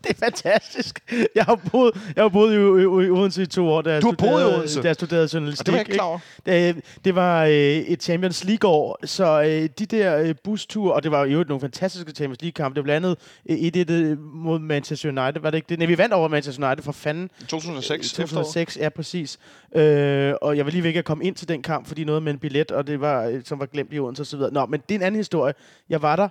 Det er fantastisk. Jeg har boet, jeg har boet i, i, i Odense i to år, da jeg, Du boet i studerede, Odense? da jeg studerede journalistik. Og det var ikke klar over. Det, det var øh, et Champions League-år, så øh, de der øh, busture, og det var jo nogle fantastiske Champions League-kampe. Det var blandt andet øh, et et øh, mod Manchester United, var det ikke det? Nej, vi vandt over Manchester United for fanden. 2006, efteråret. 2006, ja, præcis. Øh, og jeg var lige ikke at komme ind til den kamp, fordi noget med en billet, og det var, øh, som var glemt i Odense osv. Nå, men det er en anden historie. Jeg var der,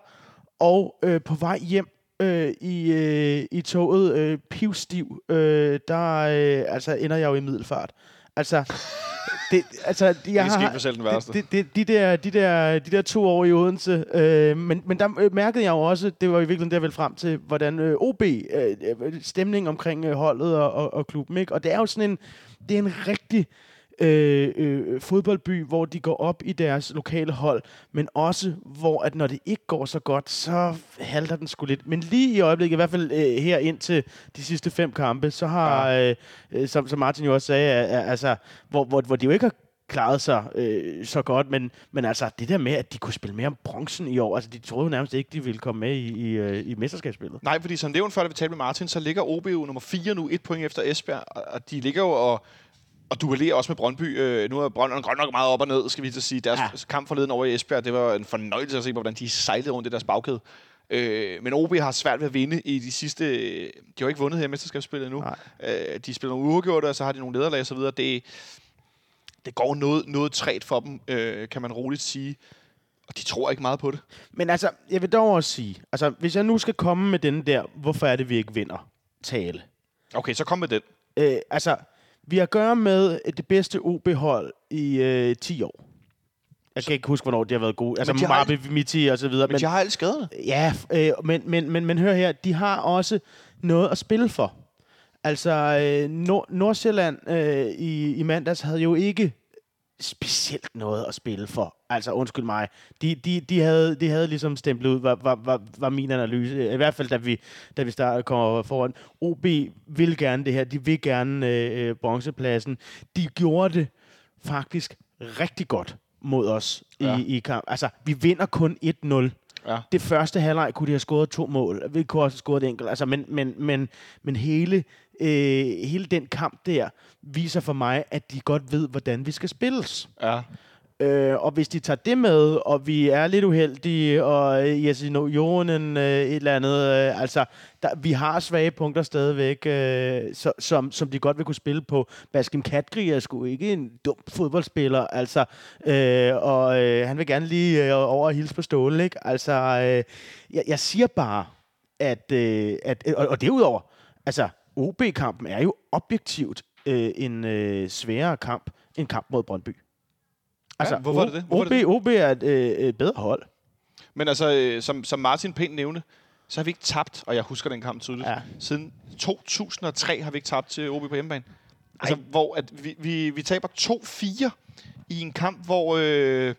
og øh, på vej hjem øh, i, øh, i toget, øh, pivstiv, øh, der øh, altså, ender jeg jo i middelfart. Altså, det, altså, jeg Det har, for selv den værste. det, det, de, der, de, der, de der to år i Odense, øh, men, men der øh, mærkede jeg jo også, det var i virkeligheden der vel frem til, hvordan øh, OB, øh, øh, stemning omkring øh, holdet og, og, og klubben, ikke? Og det er jo sådan en, det er en rigtig øh, øh, fodboldby, hvor de går op i deres lokale hold, men også hvor, at når det ikke går så godt, så halter den sgu lidt. Men lige i øjeblikket, i hvert fald øh, her ind til de sidste fem kampe, så har, øh, øh, som, som Martin jo også sagde, altså, hvor, hvor, hvor de jo ikke har klaret sig øh, så godt, men, men altså det der med, at de kunne spille mere om bronzen i år, altså de troede jo nærmest ikke, de ville komme med i, i, øh, i mesterskabsspillet. Nej, fordi som nævnt før, da vi talte med Martin, så ligger OB jo nummer 4 nu, et point efter Esbjerg, og de ligger jo og, og duellerer også med Brøndby. Øh, nu er Brøndby godt nok meget op og ned, skal vi så sige. Deres Ja. kamp forleden over i Esbjerg, det var en fornøjelse at se, hvordan de sejlede rundt i deres bagkæde. Øh, men OB har svært ved at vinde i de sidste... De har jo ikke vundet her i mesterskabsspillet nu. Nej. Øh, de spiller nogle uafgjorte, og så har de nogle nederlag videre. Det, det går noget, noget træt for dem, øh, kan man roligt sige. Og de tror ikke meget på det. Men altså, jeg vil dog også sige, altså hvis jeg nu skal komme med den der, hvorfor er det, vi ikke vinder, tale. Okay, så kom med den. Øh, altså, vi har at gøre med det bedste OB-hold i øh, 10 år. Jeg kan ikke huske, hvornår de har været gode. Altså, Marbe, Miti og så videre. Men, men de har alle skaderne. Ja, øh, men, men, men, men hør her, de har også noget at spille for. Altså, øh, Nord- Nordsjælland øh, i, i mandags havde jo ikke specielt noget at spille for. Altså, undskyld mig. De, de, de, havde, de havde ligesom stemplet ud, var, var, var, var min analyse. I hvert fald, da vi, da vi starter, kommer foran. OB vil gerne det her. De vil gerne øh, øh, bronzepladsen. De gjorde det faktisk rigtig godt mod os Ja. i, i kamp. Altså, vi vinder kun 1-0. Ja. Det første halvleg kunne de have scoret to mål. Vi kunne også have scoret et enkelt. Altså, men, men, men, men hele, øh, hele den kamp der viser for mig, at de godt ved, hvordan vi skal spilles. Ja. Øh, og hvis de tager det med, og vi er lidt uheldige, og øh, Jesse no Jonen øh, et eller andet, øh, altså, der, vi har svage punkter stadigvæk, øh, så, som, som de godt vil kunne spille på. Baskim Katgri er sgu ikke en dum fodboldspiller, altså, øh, og øh, han vil gerne lige øh, over og hilse på Ståle, ikke? Altså, øh, jeg, jeg siger bare, at, øh, at og, og derudover, altså, OB-kampen er jo objektivt øh, en øh, sværere kamp end kamp mod Brøndby. Altså, hvorfor er det det? Hvorfor OB, det OB er et, øh, et bedre hold. Men altså, øh, som, som Martin pænt nævnte, så har vi ikke tabt, og jeg husker den kamp tydeligt, Ja. ja. siden 2003 har vi ikke tabt til OB på hjemmebane. Altså, hvor at vi, vi, vi taber 2-4 i en kamp, hvor øh,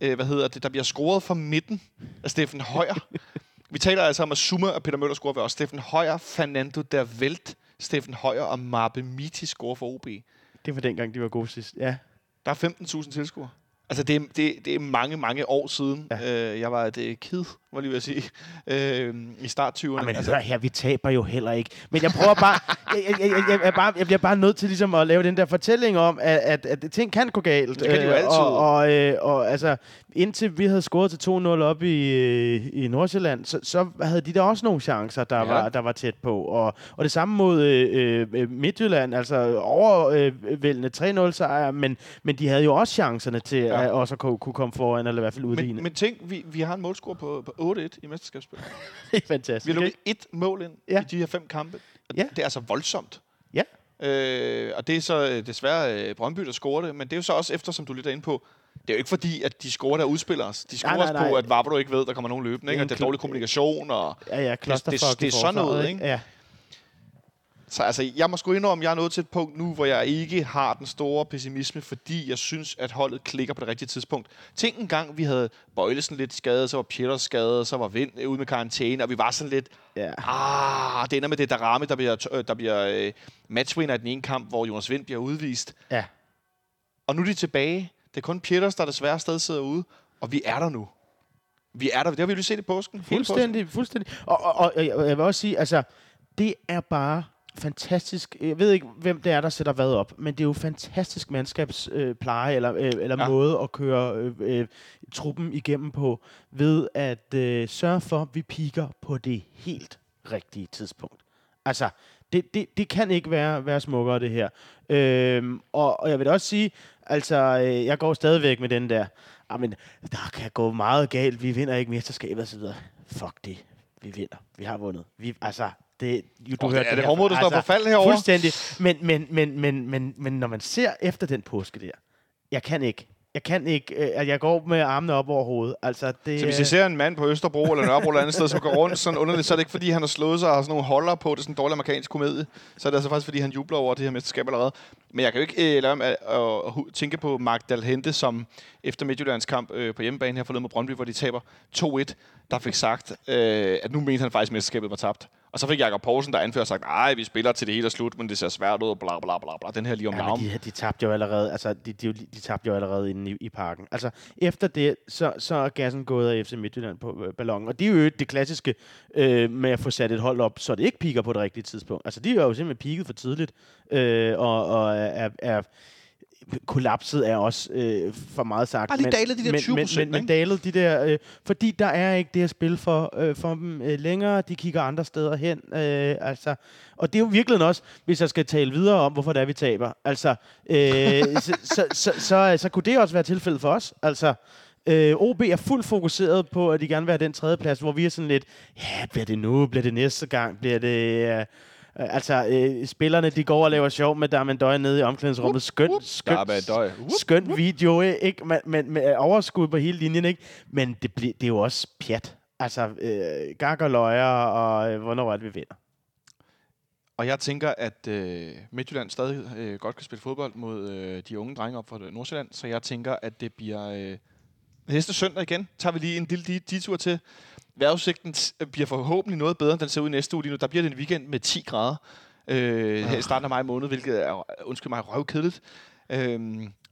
øh, hvad hedder det, der bliver scoret fra midten af Steffen Højer. vi taler altså om, at Zuma og Peter Møller scorer ved os. Steffen Højer, Fernando der Velt, Steffen Højer og Marbe Miti scorer for OB. Det var dengang, de var gode sidst. Ja. Der er 15.000 tilskuere. Altså, det er, det, det er mange, mange år siden. Ja. Ja. Øh, jeg var et øh, kid, jeg lige vil sige, øh, i start 20'erne. Men altså, hør her, vi taber jo heller ikke. Men jeg prøver bare, jeg, jeg, jeg, jeg, jeg, bare, jeg bliver bare nødt til ligesom at lave den der fortælling om, at, at, at ting kan gå galt. Det kan de jo Øh, altid. Og, og, øh, og altså, indtil vi havde scoret til 2-0 op i, øh, i Nordsjælland, så, så havde de der også nogle chancer, der, Ja. var, der var tæt på. Og, og det samme mod øh, øh, Midtjylland, altså overvældende 3-0 sejr, men, men de havde jo også chancerne til Ja. at også at kunne, kunne komme foran, eller i hvert fald udligne. men, men tænk, vi, vi har en målscore på, på 8-1 i mesterskabsspil. det er fantastisk. Vi har lukket et mål ind Ja. i de her fem kampe. Og Ja. Det er altså voldsomt. Ja. Øh, og det er så øh, desværre øh, Brøndby, der scorer det. Men det er jo så også efter, som du lidt er inde på, det er jo ikke fordi, at de scorer der udspiller os. De scorer Nej, nej, os på, nej. at Vavro ikke ved, der kommer nogen løbende. Ikke? Det er Og det er dårlig kommunikation. Og, Ja, ja, det- det i er sådan noget, ikke? Ja. Så altså, jeg må sgu indrømme, at jeg er nået til et punkt nu, hvor jeg ikke har den store pessimisme, fordi jeg synes, at holdet klikker på det rigtige tidspunkt. Tænk en gang, vi havde Bøjlesen lidt skadet, så var Pieters skadet, så var Vind ude med karantæne, og vi var sådan lidt, Ja. ah, det ender med det Darami, der bliver, øh, der bliver øh, matchwinner i den ene kamp, hvor Jonas Vind bliver udvist. ja. Og nu er de tilbage. Det er kun Pieters, der desværre stadig sidder ude, og vi er der nu. Vi er der. Det har vi jo lige set i påsken. Hele påsken. Fuldstændig, fuldstændig. Og, og, og, og jeg vil også sige, altså, det er bare fantastisk. Jeg ved ikke, hvem det er, der sætter hvad op, men det er jo fantastisk mandskabspleje, øh, pleje, eller, øh, eller Ja. måde at køre øh, øh, truppen igennem på, ved at øh, sørge for, at vi piker på det helt rigtige tidspunkt. Altså, det, det, det kan ikke være, være smukkere, det her. Øhm, og, og jeg vil også sige, altså, øh, jeg går stadigvæk med den der, ah, men der kan gå meget galt, vi vinder ikke mesterskabet og så videre. Fuck det, vi vinder, vi har vundet. Vi, altså, det, jo, du Åh, hørte er det her- Hormod, der står på fald herovre? Fuldstændig. Men, men, men, men, men, men når man ser efter den påske der, jeg kan ikke. Jeg kan ikke. Øh, at jeg går med armene op over hovedet. Altså, det, Så hvis jeg ser en mand på Østerbro eller Nørrebro eller andet sted, som går rundt sådan underligt, så er det ikke fordi, han har slået sig og har sådan nogle holder på. Det er sådan en dårlig amerikansk komedie. Så er det altså faktisk, fordi han jubler over det her mesterskab allerede. Men jeg kan jo ikke øh, lade at, at, tænke på Mark Dalhente, som efter Midtjyllands kamp øh, på hjemmebane her forleden mod Brøndby, hvor de taber 2-1, der fik sagt, øh, at nu mente han faktisk, at mesterskabet var tabt. Og så fik Jakob Poulsen, der anfører, sagt, nej, vi spiller til det hele er slut, men det ser svært ud, bla bla bla bla. Den her lige om Ja, de, de tabte jo allerede, altså, de, de, de tabte jo allerede inde i, i parken. Altså, efter det, så, så er gassen gået af FC Midtjylland på øh, ballonen. Og det er jo det klassiske øh, med at få sat et hold op, så det ikke piker på det rigtige tidspunkt. Altså, de er jo simpelthen peaked for tidligt, øh, og, og er, er kollapset er også øh, for meget sagt. Bare lige dalet de der men, 20%, men, men, men dalet de der, øh, fordi der er ikke det her spil for, øh, for dem øh, længere. De kigger andre steder hen. Øh, altså, og det er jo virkelig også, hvis jeg skal tale videre om, hvorfor det er, vi taber. Altså, øh, så, så, så, så, så kunne det også være tilfældet for os. Altså, øh, OB er fuldt fokuseret på, at de gerne vil have den tredje plads, hvor vi er sådan lidt, ja, bliver det nu, bliver det næste gang, bliver det... Øh, Altså, øh, spillerne, de går og laver sjov med Darman Døj nede i omklædningsrummet. Skøn, skøn, Døj. skøn video, øh, ikke? Men, men med overskud på hele linjen, ikke? Men det, bliver, det er jo også pjat. Altså, øh, gak og løjer, og øh, hvornår er det, vi vinder? Og jeg tænker, at øh, Midtjylland stadig øh, godt kan spille fodbold mod øh, de unge drenge op fra Nordsjælland, så jeg tænker, at det bliver øh, næste søndag igen. Tager vi lige en lille detur til. Vejrudsigten t- bliver forhåbentlig noget bedre, end den ser ud i næste uge lige nu. Der bliver det en weekend med 10 grader øh, her i starten af maj måned, hvilket er, undskyld mig, røvkedeligt. Øh,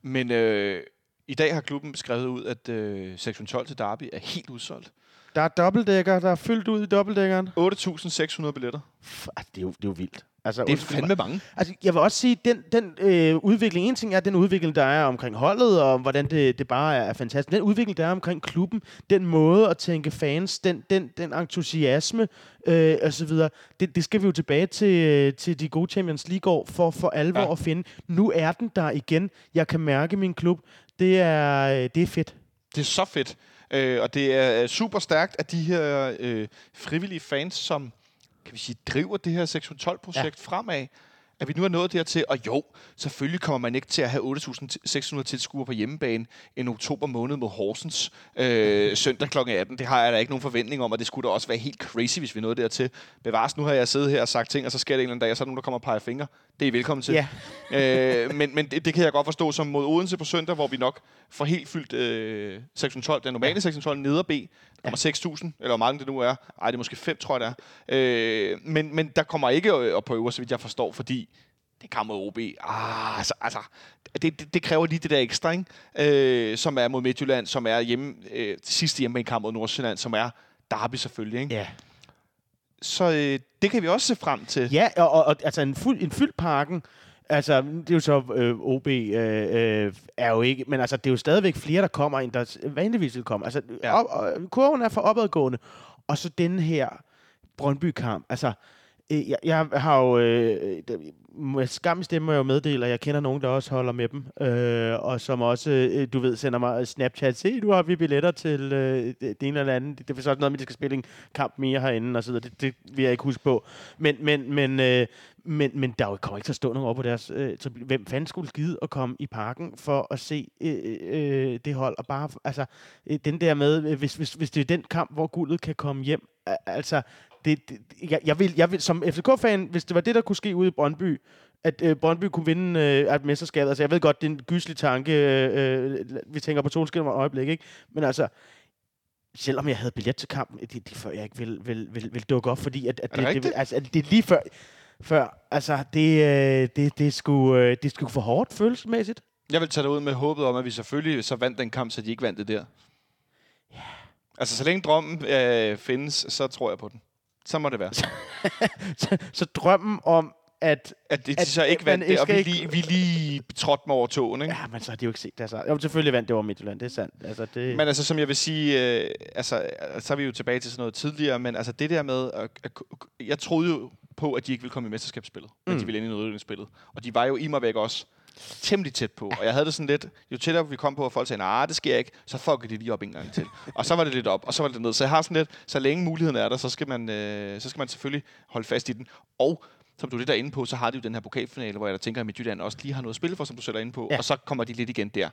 men øh, i dag har klubben beskrevet ud, at øh, sektion 12 til Derby er helt udsolgt. Der er dobbeltdækker, der er fyldt ud i dobbeltdækkeren. 8.600 billetter. F- altså, det, er jo, det er jo vildt. Altså, Det er mig. fandme mange. Altså, jeg vil også sige, den, den øh, udvikling, en ting er den udvikling, der er omkring holdet, og hvordan det, det bare er, fantastisk. Den udvikling, der er omkring klubben, den måde at tænke fans, den, den, den entusiasme øh, og så videre, det, det skal vi jo tilbage til, øh, til de gode Champions League-år for for alvor Ja. ja. at finde. Nu er den der igen. Jeg kan mærke min klub. Det er, øh, det er fedt. Det er så fedt. Øh, og det er øh, super stærkt, at de her øh, frivillige fans, som kan vi sige, driver det her sektion 12-projekt ja. fremad. At vi nu er nået dertil, og jo, selvfølgelig kommer man ikke til at have 8.600 tilskuere på hjemmebane en oktober måned mod Horsens øh, søndag kl. 18. Det har jeg da ikke nogen forventning om, og det skulle da også være helt crazy, hvis vi nåede dertil. Bevares, nu har jeg siddet her og sagt ting, og så sker det en eller anden dag, og så er der nogen, der kommer og peger fingre. Det er I velkommen til. Ja. øh, men men det, det, kan jeg godt forstå som mod Odense på søndag, hvor vi nok får helt fyldt øh, sektion 12, den normale ja. sektion 12 neder B. Der kommer ja. 6.000, eller hvor mange det nu er. Ej, det er måske 5, tror jeg det er. Øh, men, men der kommer ikke op på øver, så vidt jeg forstår, fordi det kamp mod OB. Ah, altså, altså det, det, det, kræver lige det der ekstra, ikke? Øh, som er mod Midtjylland, som er hjemme, øh, sidste hjemme i kamp mod Nordsjælland, som er Derby selvfølgelig. Ikke? Ja. Så øh, det kan vi også se frem til. Ja, og, og, og altså en, fuld, en fyldt parken, Altså, det er jo så, øh, OB øh, øh, er jo ikke, men altså, det er jo stadigvæk flere, der kommer, end der vanligvis vil komme. Altså, ja. op, og, kurven er for opadgående. Og så den her Brøndby-kamp, altså, øh, jeg, jeg har jo, øh, med skam stemme jeg jo meddele, at jeg kender nogen, der også holder med dem, øh, og som også, øh, du ved, sender mig Snapchat, se, du har vi billetter til øh, det ene eller andet. Det, det er så også noget med, at de skal spille en kamp mere herinde, og så videre. Det, det vil jeg ikke huske på. Men, men, men, øh, men, men der kommer ikke til at stå nogen over på deres... Øh, så hvem fanden skulle skide at komme i parken for at se øh, øh, øh, det hold? Og bare, altså, øh, den der med, øh, hvis, hvis, hvis det er den kamp, hvor guldet kan komme hjem, altså, det, det, jeg, jeg, vil, jeg vil, som FCK-fan, hvis det var det, der kunne ske ude i Brøndby, at øh, Brøndby kunne vinde øh, et mesterskab. Altså, jeg ved godt, det er en gyselig tanke. Øh, øh, vi tænker på solskin om et øjeblik, ikke? Men altså, selvom jeg havde billet til kampen, det, det før jeg ikke vil, vil, vil, vil dukke op, fordi at, at det, det, det, altså, det er lige før, før altså, det, øh, det, det, skulle, øh, det skulle for hårdt følelsesmæssigt. Jeg vil tage det ud med håbet om, at vi selvfølgelig så vandt den kamp, så de ikke vandt det der. Ja. Altså, så længe drømmen øh, findes, så tror jeg på den. Så må det være. så, så drømmen om, at... At de at, så ikke vandt det, og vi lige, vi lige trådte med over togen, ikke? Ja, men så har de jo ikke set det. Altså. Jo, selvfølgelig vandt det over Midtjylland, det er sandt. Altså, det... Men altså, som jeg vil sige, øh, altså, så er vi jo tilbage til sådan noget tidligere, men altså det der med, at, at, jeg troede jo på, at de ikke ville komme i mesterskabsspillet, mm. men de ville ind i nedrykningsspillet. Og de var jo i mig væk også temmelig tæt på. Og jeg havde det sådan lidt, jo tættere vi kom på, at folk sagde, nej, det sker ikke, så fucker de lige op en gang til. og så var det lidt op, og så var det ned. Så jeg har sådan lidt, så længe muligheden er der, så skal man, øh, så skal man selvfølgelig holde fast i den. Og som du er lidt der inde på, så har de jo den her pokalfinale, hvor jeg da tænker, at Midtjylland også lige har noget at spille for, som du sætter ind på, ja. og så kommer de lidt igen der.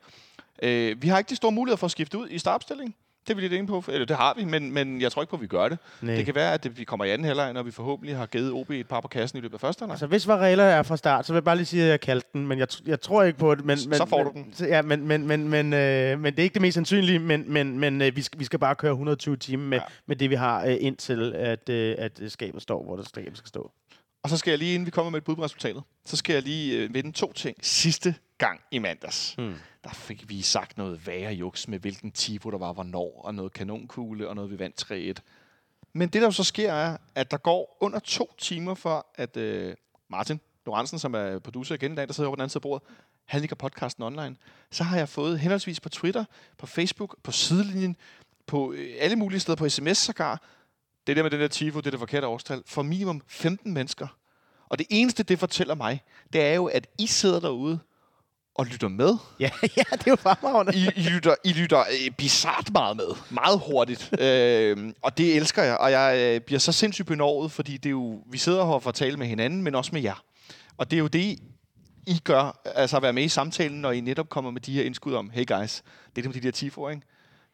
Øh, vi har ikke de store muligheder for at skifte ud i startopstillingen. Det er vi lidt inde på. Eller det har vi, men, men jeg tror ikke på, at vi gør det. Nej. Det kan være, at det, vi kommer i anden halvleg, når vi forhåbentlig har givet OB et par på kassen i løbet af første halvleg. Altså, hvis Varela er fra start, så vil jeg bare lige sige, at jeg kaldte den, men jeg, jeg tror ikke på det. Men, men, så får men, du den. Ja, men, men, men, men, øh, men det er ikke det mest sandsynlige, men, men, men øh, vi, skal, vi skal bare køre 120 timer med, ja. med det, vi har øh, indtil, at, øh, at skabet står, hvor det skabet skal stå. Og så skal jeg lige, inden vi kommer med et bud på resultatet, så skal jeg lige øh, vende to ting. Sidste gang i mandags, hmm. der fik vi sagt noget værre juks med, hvilken tipo der var, hvornår, og noget kanonkugle, og noget vi vandt 3-1. Men det, der så sker, er, at der går under to timer for, at øh, Martin Lorentzen, som er producer igen i dag, der sidder over på den anden side af bordet, han ligger podcasten online. Så har jeg fået henholdsvis på Twitter, på Facebook, på sidelinjen, på øh, alle mulige steder, på sms sågar, det der med den der tifo, det er det forkerte årstal, for minimum 15 mennesker. Og det eneste, det fortæller mig, det er jo, at I sidder derude og lytter med. Ja, ja det er jo fremragende. I, I lytter, I lytter øh, bizart meget med. Meget hurtigt. øh, og det elsker jeg. Og jeg øh, bliver så sindssygt benovet, fordi det er jo, vi sidder her for at tale med hinanden, men også med jer. Og det er jo det, I gør, altså at være med i samtalen, når I netop kommer med de her indskud om, hey guys, det er det med de der tifo, ikke?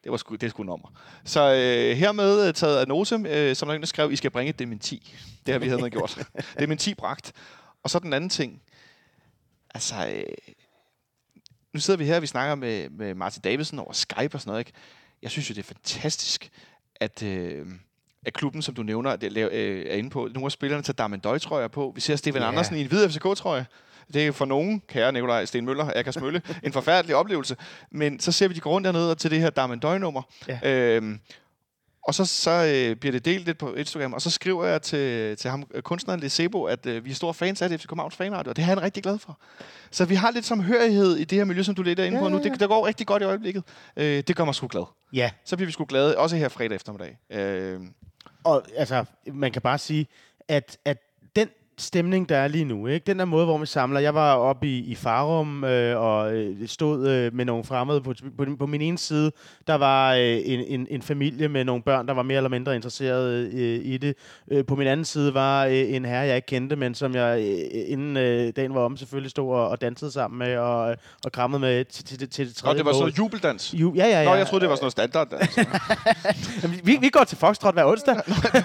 Det var sgu, det er sgu nummer. Så øh, hermed øh, taget af Nose, øh, som der en, der skrev, I skal bringe et dementi. Det har vi havde gjort. dementi bragt. Og så den anden ting. Altså, øh, nu sidder vi her, og vi snakker med, med Martin Davidsen over Skype og sådan noget. Ikke? Jeg synes jo, det er fantastisk, at, øh, at klubben, som du nævner, det, øh, er inde på, nogle af spillerne tager Darmen Døj-trøjer på. Vi ser Steven yeah. Andersen i en hvid FCK-trøje. Det er for nogen, kære Nikolaj Sten Møller, jeg kan smølle, en forfærdelig oplevelse. Men så ser vi, de går rundt dernede til det her Darmen Døj-nummer. Ja. Øhm, og så, så øh, bliver det delt lidt på Instagram, og så skriver jeg til, til ham, kunstneren Lesebo, at øh, vi er store fans af det FC Københavns fanradio, og det er han rigtig glad for. Så vi har lidt samhørighed i det her miljø, som du lidt er inde ja, på nu. Det, det går rigtig godt i øjeblikket. Øh, det gør mig sgu glad. Ja. Så bliver vi sgu glade, også her fredag eftermiddag. Øh. Og altså, man kan bare sige, at, at stemning, der er lige nu. Ikke? Den der måde, hvor man samler. Jeg var oppe i, i Farum øh, og øh, stod øh, med nogle fremmede. På, på, på min ene side, der var øh, en, en, en familie med nogle børn, der var mere eller mindre interesserede øh, i det. Øh, på min anden side var øh, en herre, jeg ikke kendte, men som jeg øh, inden øh, dagen var om selvfølgelig stod og, og dansede sammen med og, øh, og krammede med til, til, til, til det tredje Og det var sådan jubeldans. Ju, ja, ja, ja. Nå, jeg troede, det var sådan noget standarddans. Vi, vi går til Foxtrot hver onsdag.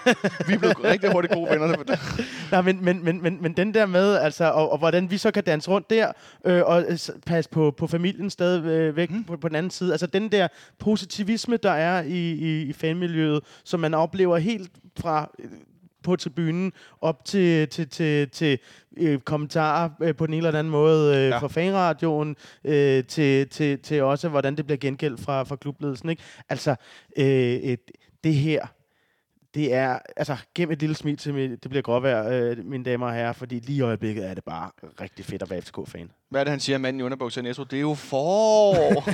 Vi blev rigtig hurtigt gode venner. Nej, men, men, men, men, men den der med, altså, og, og hvordan vi så kan danse rundt der, øh, og øh, passe på, på familien stadig øh, væk mm. på, på den anden side. Altså den der positivisme, der er i, i, i fanmiljøet, som man oplever helt fra øh, på tribunen op til, til, til, til øh, kommentarer øh, på den ene eller den anden måde øh, ja. fra fanradioen, øh, til, til, til også, hvordan det bliver gengældt fra, fra klubledelsen. Ikke? Altså, øh, et, det her, det er, altså, gem et lille smil til, mit, det bliver gråvejr, øh, mine damer og herrer, fordi lige i øjeblikket er det bare rigtig fedt at være FCK-fan. Hvad er det, han siger, manden i underbukser i Netto? Det er jo forår.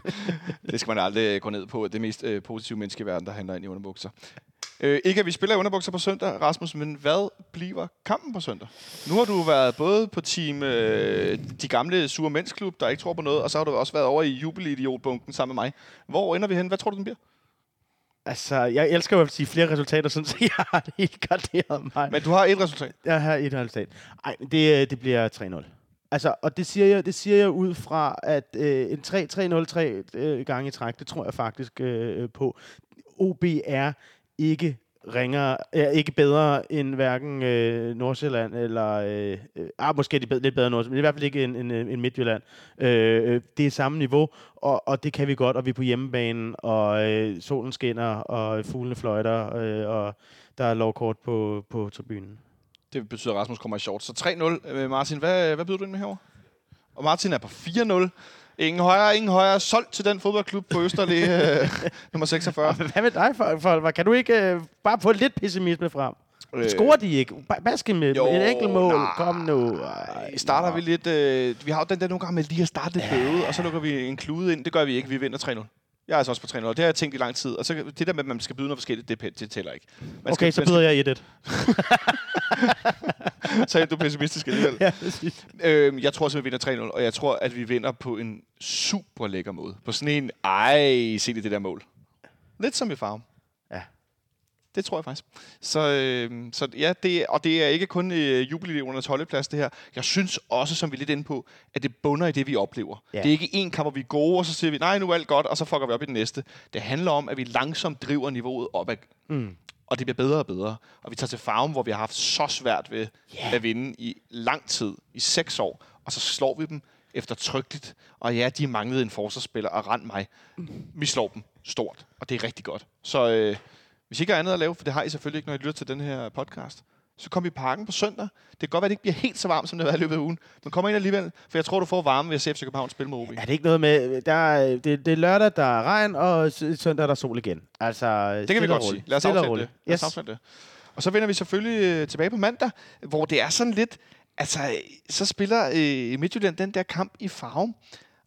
det skal man aldrig gå ned på. Det mest øh, positive menneske i verden, der handler ind i underbukser. Øh, ikke at vi spiller i underbukser på søndag, Rasmus, men hvad bliver kampen på søndag? Nu har du været både på team øh, de gamle sure mændsklub, der ikke tror på noget, og så har du også været over i jubelidiotbunken sammen med mig. Hvor ender vi hen? Hvad tror du, den bliver? Altså, jeg elsker jo at sige flere resultater, sådan, så jeg har det helt garderet mig. Men du har et resultat. Jeg har et resultat. Ej, det, øh, det bliver 3-0. Altså, og det siger jeg, det siger jeg ud fra, at øh, en 3-3-0-3 øh, gange i træk, det tror jeg faktisk øh, på. OB er ikke ringer, er ikke bedre end hverken øh, Nordsjælland eller... Øh, øh, ah, måske er de bedre, lidt bedre end Nordsjælland, men i hvert fald ikke en, en, øh, en Midtjylland. Øh, øh, det er samme niveau, og, og det kan vi godt, og vi er på hjemmebane, og øh, solen skinner, og fuglene fløjter, øh, og der er lovkort på, på tribunen. Det betyder, at Rasmus kommer i short. Så 3-0. Øh, Martin, hvad, hvad byder du ind med herovre? Og Martin er på 4-0. Ingen højere, ingen højere. Solgt til den fodboldklub på Østerlæ, øh, nummer 46. Hvad med dig, for, for, Kan du ikke øh, bare få lidt pessimisme frem? Øh, Scorer de ikke? Ba- Baske med jo, et enkelt mål. nej. Kom nu. Ej, starter nå. vi lidt... Øh, vi har jo den der nogle gange med lige at starte lidt bøvet, og så lukker vi en klude ind. Det gør vi ikke. Vi vinder 3-0. Jeg er altså også på 3-0. Det har jeg tænkt i lang tid. Og så det der med, at man skal byde noget forskelligt, det, det tæller ikke. Man Okay, så byder jeg 1-1. så er du pessimistisk alligevel. ja, præcis. Øhm, jeg tror simpelthen, vi vinder 3-0, og jeg tror, at vi vinder på en super lækker måde. På sådan en, ej, se lige det der mål. Lidt som i farve. Det tror jeg faktisk. Så, øh, så ja, det, og det er ikke kun øh, jubelelevernes holdeplads, det her. Jeg synes også, som vi er lidt inde på, at det bunder i det, vi oplever. Ja. Det er ikke en kamp, hvor vi er gode, og så siger vi, nej, nu er alt godt, og så fucker vi op i den næste. Det handler om, at vi langsomt driver niveauet opad. Mm. Og det bliver bedre og bedre. Og vi tager til farven, hvor vi har haft så svært ved yeah. at vinde i lang tid, i seks år. Og så slår vi dem eftertrykkeligt. Og ja, de manglede en forsvarsspiller og rend mig. Vi slår dem stort, og det er rigtig godt. Så øh, hvis I ikke har andet at lave, for det har I selvfølgelig ikke, når I lytter til den her podcast, så kom i parken på søndag. Det kan godt være, at det ikke bliver helt så varmt, som det har været i løbet af ugen. Men kom ind alligevel, for jeg tror, du får varme ved at se FC København spille med OB. Er det ikke noget med... Der er, det, det er lørdag, der er regn, og søndag, der er sol igen. Altså, Det kan vi godt sige. Lad os aftale det. Lad os Yes. det. Og så vender vi selvfølgelig øh, tilbage på mandag, hvor det er sådan lidt... Altså, så spiller øh, Midtjylland den der kamp i farve,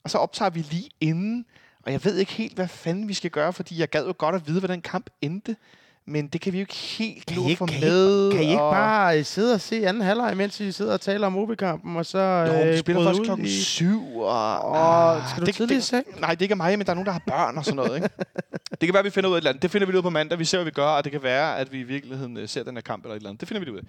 og så optager vi lige inden. Og jeg ved ikke helt, hvad fanden vi skal gøre, fordi jeg gad jo godt at vide, hvordan kamp endte. Men det kan vi jo ikke helt Kan I ikke, få kan, I, med. ikke- kan I ikke og- bare øh, sidde og se anden halvleg, mens I sidder og taler om OB-kampen, og så Jo, øh, vi spiller først klokken i- syv. Og, Åh, skal du det, i seng? Nej, det er ikke mig, men der er nogen, der har børn og sådan noget. Ikke? det kan være, vi finder ud af et eller andet. Det finder vi ud på mandag. Vi ser, hvad vi gør, og det kan være, at vi i virkeligheden øh, ser den her kamp eller et eller andet. Det finder vi ud af.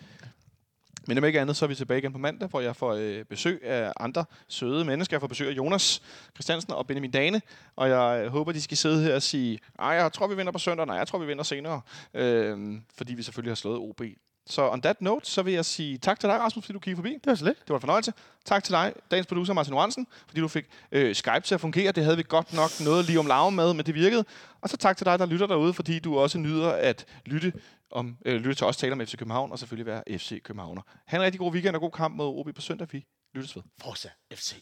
Men om ikke andet, så er vi tilbage igen på mandag, hvor jeg får øh, besøg af andre søde mennesker. Jeg får besøg af Jonas Christiansen og Benjamin Dane, og jeg øh, håber, de skal sidde her og sige, ej, jeg tror, vi vinder på søndag, nej, jeg tror, vi vinder senere, øh, fordi vi selvfølgelig har slået OB. Så on that note, så vil jeg sige tak til dig, Rasmus, fordi du kiggede forbi. Det var så lidt. Det var en fornøjelse. Tak til dig, dagens producer Martin Johansen, fordi du fik øh, Skype til at fungere. Det havde vi godt nok noget lige om lave med, men det virkede. Og så tak til dig, der lytter derude, fordi du også nyder at lytte, om, øh, lytte til os tale om FC København, og selvfølgelig være FC Københavner. Ha' en rigtig god weekend og god kamp mod OB på søndag. Vi lyttes ved. Forza FC.